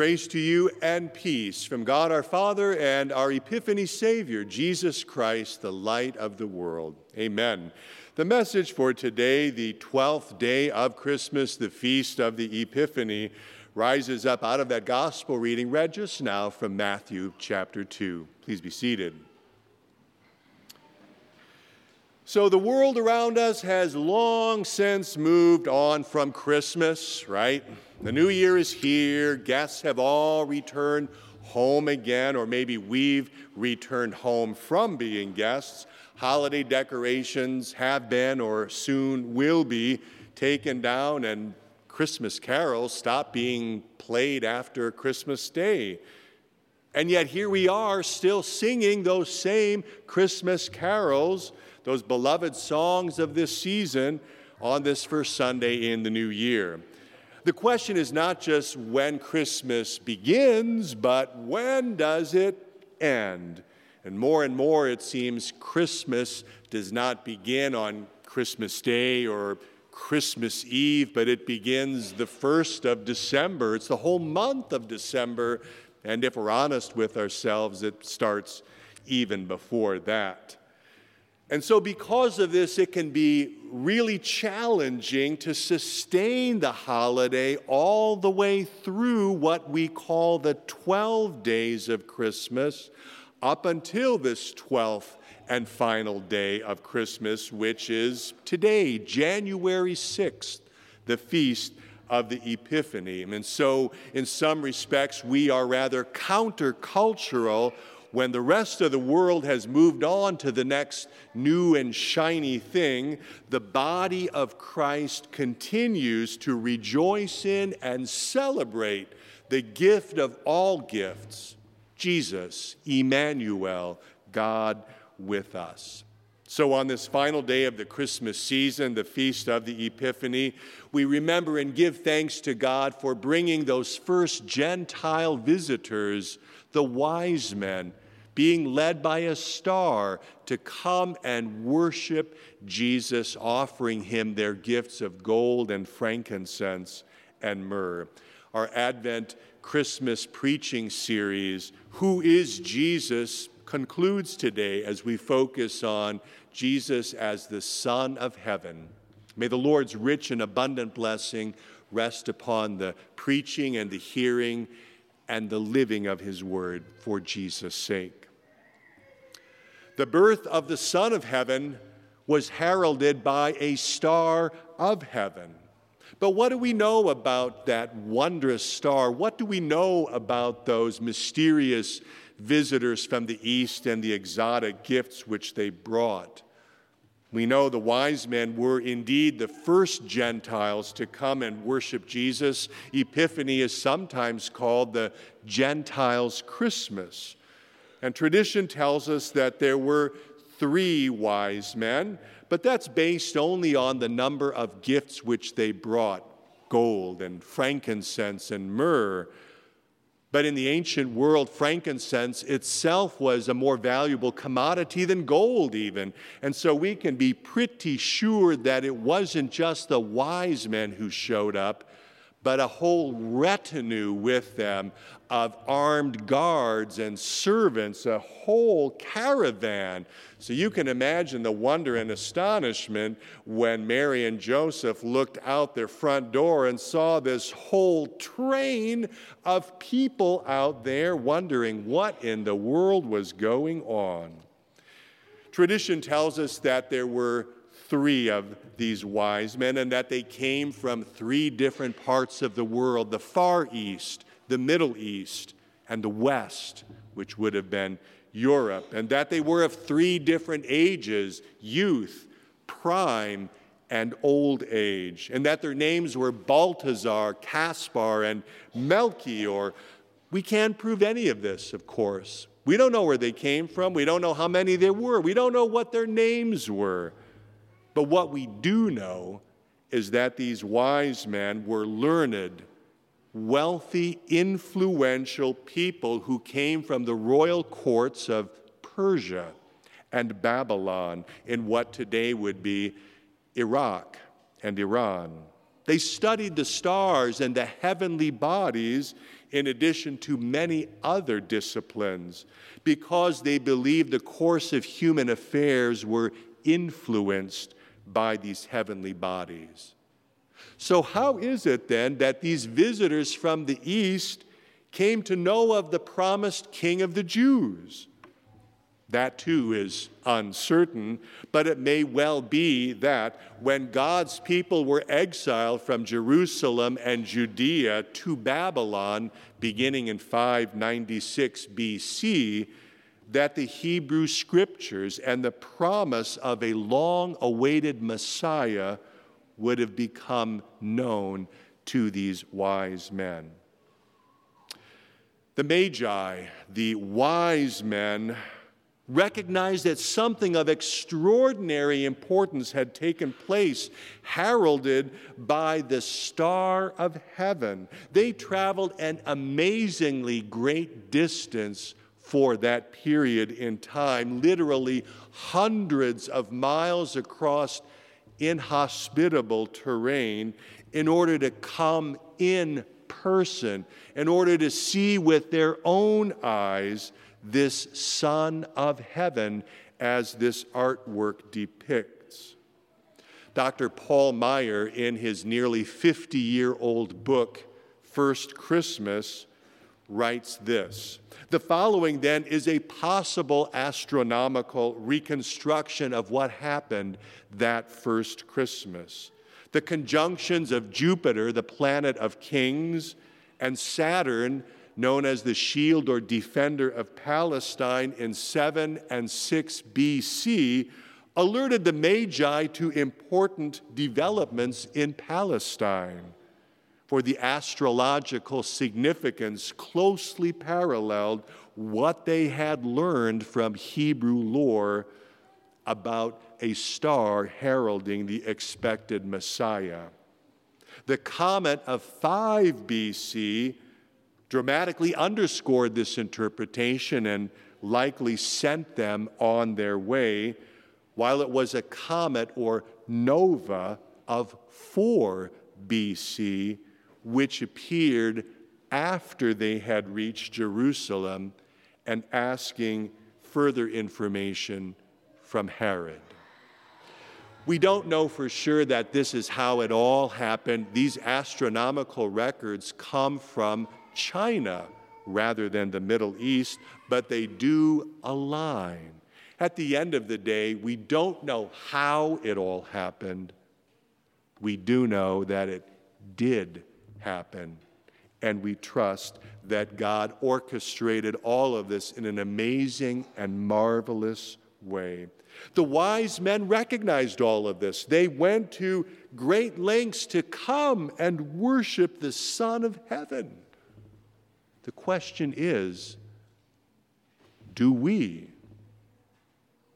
Grace to you and peace from God our Father and our Epiphany Savior, Jesus Christ, the light of the world. Amen. The message for today, the 12th day of Christmas, the feast of the Epiphany, rises up out of that gospel reading read just now from Matthew chapter 2. Please be seated. So, the world around us has long since moved on from Christmas, right? The new year is here. Guests have all returned home again, or maybe we've returned home from being guests. Holiday decorations have been or soon will be taken down, and Christmas carols stop being played after Christmas Day. And yet, here we are still singing those same Christmas carols those beloved songs of this season on this first Sunday in the new year. The question is not just when Christmas begins, but when does it end? And more and more, it seems Christmas does not begin on Christmas Day or Christmas Eve, but it begins the first of December. It's the whole month of December. And if we're honest with ourselves, it starts even before that. And so, because of this, it can be really challenging to sustain the holiday all the way through what we call the 12 days of Christmas, up until this 12th and final day of Christmas, which is today, January 6th, the feast of the Epiphany. And so, in some respects, we are rather countercultural when the rest of the world has moved on to the next new and shiny thing, the body of Christ continues to rejoice in and celebrate the gift of all gifts Jesus, Emmanuel, God with us. So, on this final day of the Christmas season, the feast of the Epiphany, we remember and give thanks to God for bringing those first Gentile visitors, the wise men, being led by a star to come and worship Jesus, offering him their gifts of gold and frankincense and myrrh. Our Advent Christmas preaching series, Who is Jesus, concludes today as we focus on Jesus as the Son of Heaven. May the Lord's rich and abundant blessing rest upon the preaching and the hearing and the living of his word for Jesus' sake. The birth of the Son of Heaven was heralded by a star of heaven. But what do we know about that wondrous star? What do we know about those mysterious visitors from the east and the exotic gifts which they brought? We know the wise men were indeed the first Gentiles to come and worship Jesus. Epiphany is sometimes called the Gentiles' Christmas. And tradition tells us that there were three wise men, but that's based only on the number of gifts which they brought gold and frankincense and myrrh. But in the ancient world, frankincense itself was a more valuable commodity than gold, even. And so we can be pretty sure that it wasn't just the wise men who showed up, but a whole retinue with them of armed guards and servants, a whole caravan. So you can imagine the wonder and astonishment when Mary and Joseph looked out their front door and saw this whole train of people out there wondering what in the world was going on. Tradition tells us that there were three of these wise men and that they came from three different parts of the world the Far East, the Middle East, and the West, which would have been Europe, and that they were of three different ages youth, prime, and old age, and that their names were Balthazar, Caspar, and Melchior. We can't prove any of this, of course. We don't know where they came from. We don't know how many there were. We don't know what their names were. But what we do know is that these wise men were learned, wealthy, influential people who came from the royal courts of Persia and Babylon in what today would be Iraq and Iran. They studied the stars and the heavenly bodies in addition to many other disciplines because they believed the course of human affairs were influenced by these heavenly bodies. So, how is it then that these visitors from the east came to know of the promised king of the Jews? That too is uncertain, but it may well be that when God's people were exiled from Jerusalem and Judea to Babylon, beginning in 596 BC, that the Hebrew scriptures and the promise of a long awaited Messiah would have become known to these wise men. The Magi, the wise men, recognized that something of extraordinary importance had taken place, heralded by the star of heaven. They traveled an amazingly great distance for that period in time, literally hundreds of miles across inhospitable terrain, in order to come in person, in order to see with their own eyes this Son of Heaven as this artwork depicts. Dr. Paul Maier, in his nearly 50 year old book, First Christmas, writes this. The following then is a possible astronomical reconstruction of what happened that first Christmas. The conjunctions of Jupiter, the planet of kings, and Saturn, known as the shield or defender of Palestine in 7 and 6 BC, alerted the Magi to important developments in Palestine. For the astrological significance closely paralleled what they had learned from Hebrew lore about a star heralding the expected Messiah. The comet of 5 BC dramatically underscored this interpretation and likely sent them on their way, while it was a comet or nova of 4 BC, which appeared after they had reached Jerusalem and asking further information from Herod. We don't know for sure that this is how it all happened. These astronomical records come from China rather than the Middle East, but they do align. At the end of the day, we don't know how it all happened. We do know that it did happen. And we trust that God orchestrated all of this in an amazing and marvelous way. The wise men recognized all of this. They went to great lengths to come and worship the Son of Heaven. The question is do we?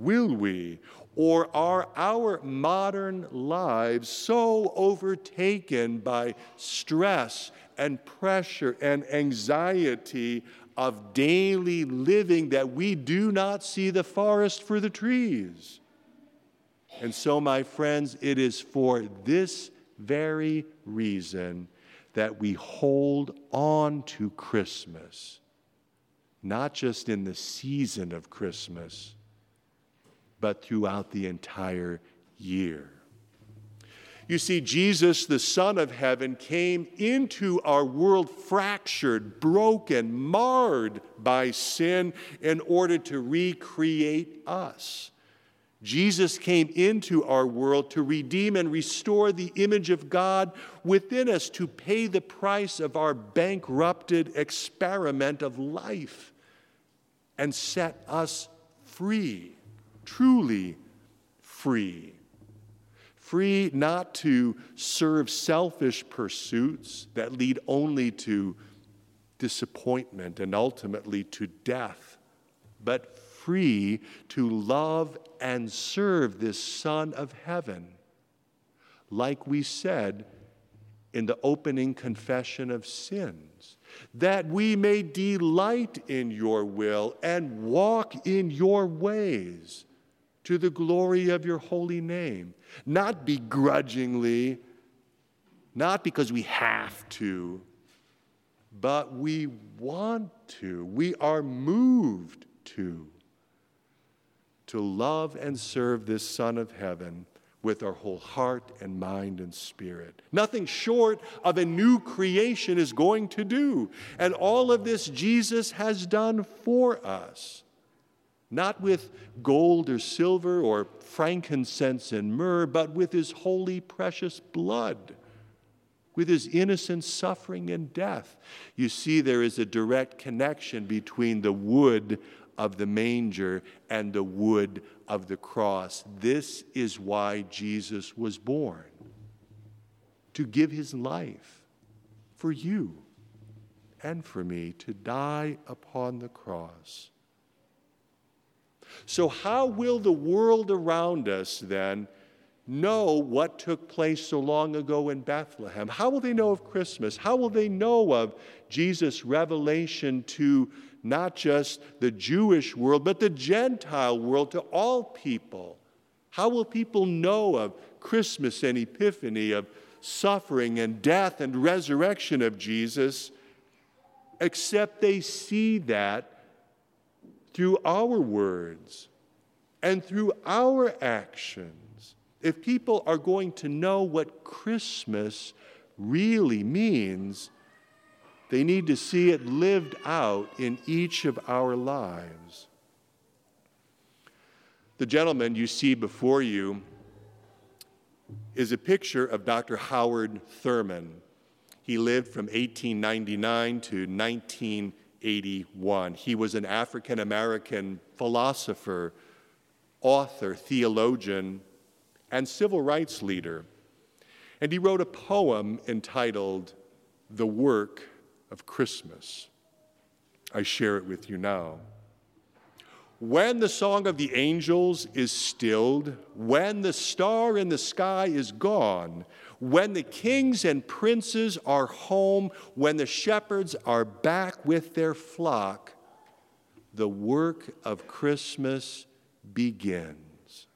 Will we? Or are our modern lives so overtaken by stress and pressure and anxiety of daily living that we do not see the forest for the trees? And so, my friends, it is for this very reason that we hold on to Christmas, not just in the season of Christmas, but throughout the entire year. You see, Jesus, the Son of Heaven, came into our world fractured, broken, marred by sin in order to recreate us. Jesus came into our world to redeem and restore the image of God within us, to pay the price of our bankrupted experiment of life, and set us free, truly free. Free not to serve selfish pursuits that lead only to disappointment and ultimately to death, but free to love and serve this Son of Heaven. Like we said in the opening confession of sins, that we may delight in your will and walk in your ways to the glory of your holy name, not begrudgingly, not because we have to, but we want to. We are moved to. To love and serve this Son of Heaven with our whole heart and mind and spirit. Nothing short of a new creation is going to do. And all of this Jesus has done for us. Not with gold or silver or frankincense and myrrh, but with his holy, precious blood, with his innocent suffering and death. You see, there is a direct connection between the wood of the manger and the wood of the cross. This is why Jesus was born to give his life for you and for me, to die upon the cross. So, how will the world around us then know what took place so long ago in Bethlehem? How will they know of Christmas? How will they know of Jesus' revelation to not just the Jewish world, but the Gentile world, to all people. How will people know of Christmas and Epiphany, of suffering and death and resurrection of Jesus, except they see that through our words and through our actions? If people are going to know what Christmas really means, they need to see it lived out in each of our lives. The gentleman you see before you is a picture of Dr. Howard Thurman. He lived from 1899 to 1981. He was an African American philosopher, author, theologian, and civil rights leader. And he wrote a poem entitled The Work of Christmas. I share it with you now. When the song of the angels is stilled, when the star in the sky is gone, when the kings and princes are home, when the shepherds are back with their flock, the work of Christmas begins.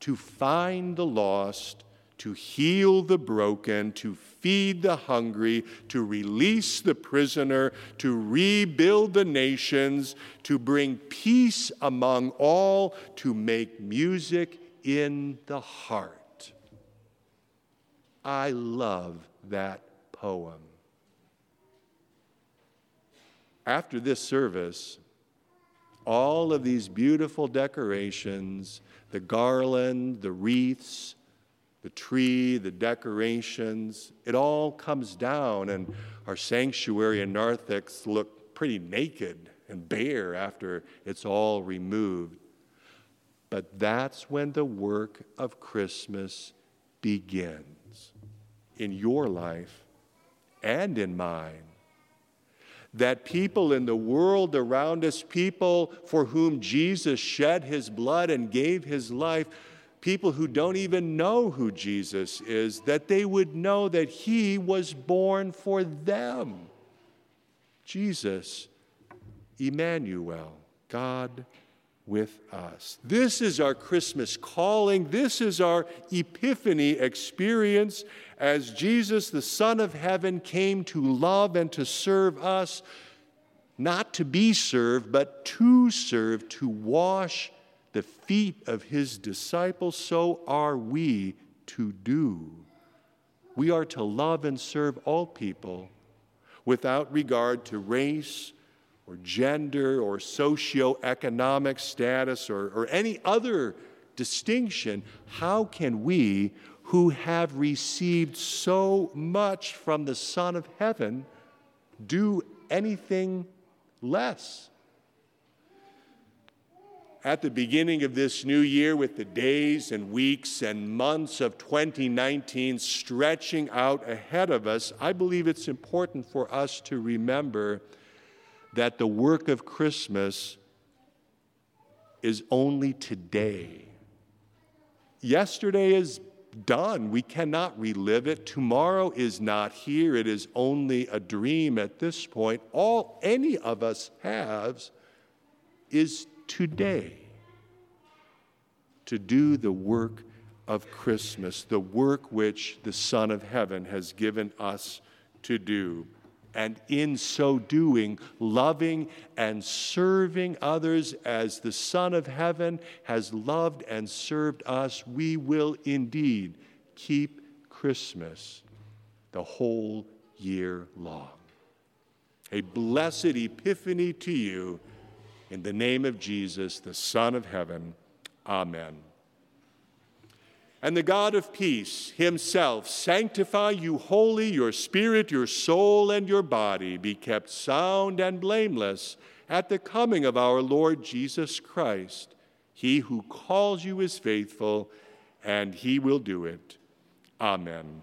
To find the lost, to heal the broken, to feed the hungry, to release the prisoner, to rebuild the nations, to bring peace among all, to make music in the heart. I love that poem. After this service, all of these beautiful decorations, the garland, the wreaths, the tree, the decorations, it all comes down, and our sanctuary in Narthex look pretty naked and bare after it's all removed. But that's when the work of Christmas begins in your life and in mine. That people in the world around us, people for whom Jesus shed his blood and gave his life, people who don't even know who Jesus is, that they would know that he was born for them. Jesus, Emmanuel, God with us. This is our Christmas calling. This is our Epiphany experience as Jesus, the Son of Heaven, came to love and to serve us, not to be served, but to serve, to wash the feet of his disciples, so are we to do. We are to love and serve all people without regard to race or gender or socioeconomic status or, or any other distinction. How can we, who have received so much from the Son of Heaven, do anything less? at the beginning of this new year with the days and weeks and months of 2019 stretching out ahead of us, I believe it's important for us to remember that the work of Christmas is only today. Yesterday is done. We cannot relive it. Tomorrow is not here. It is only a dream at this point. All any of us has is today to do the work of Christmas, the work which the Son of Heaven has given us to do. And in so doing, loving and serving others as the Son of Heaven has loved and served us, we will indeed keep Christmas the whole year long. A blessed epiphany to you in the name of Jesus, the Son of Heaven. Amen. And the God of peace himself sanctify you wholly, your spirit, your soul, and your body be kept sound and blameless at the coming of our Lord Jesus Christ. He who calls you is faithful, and he will do it. Amen.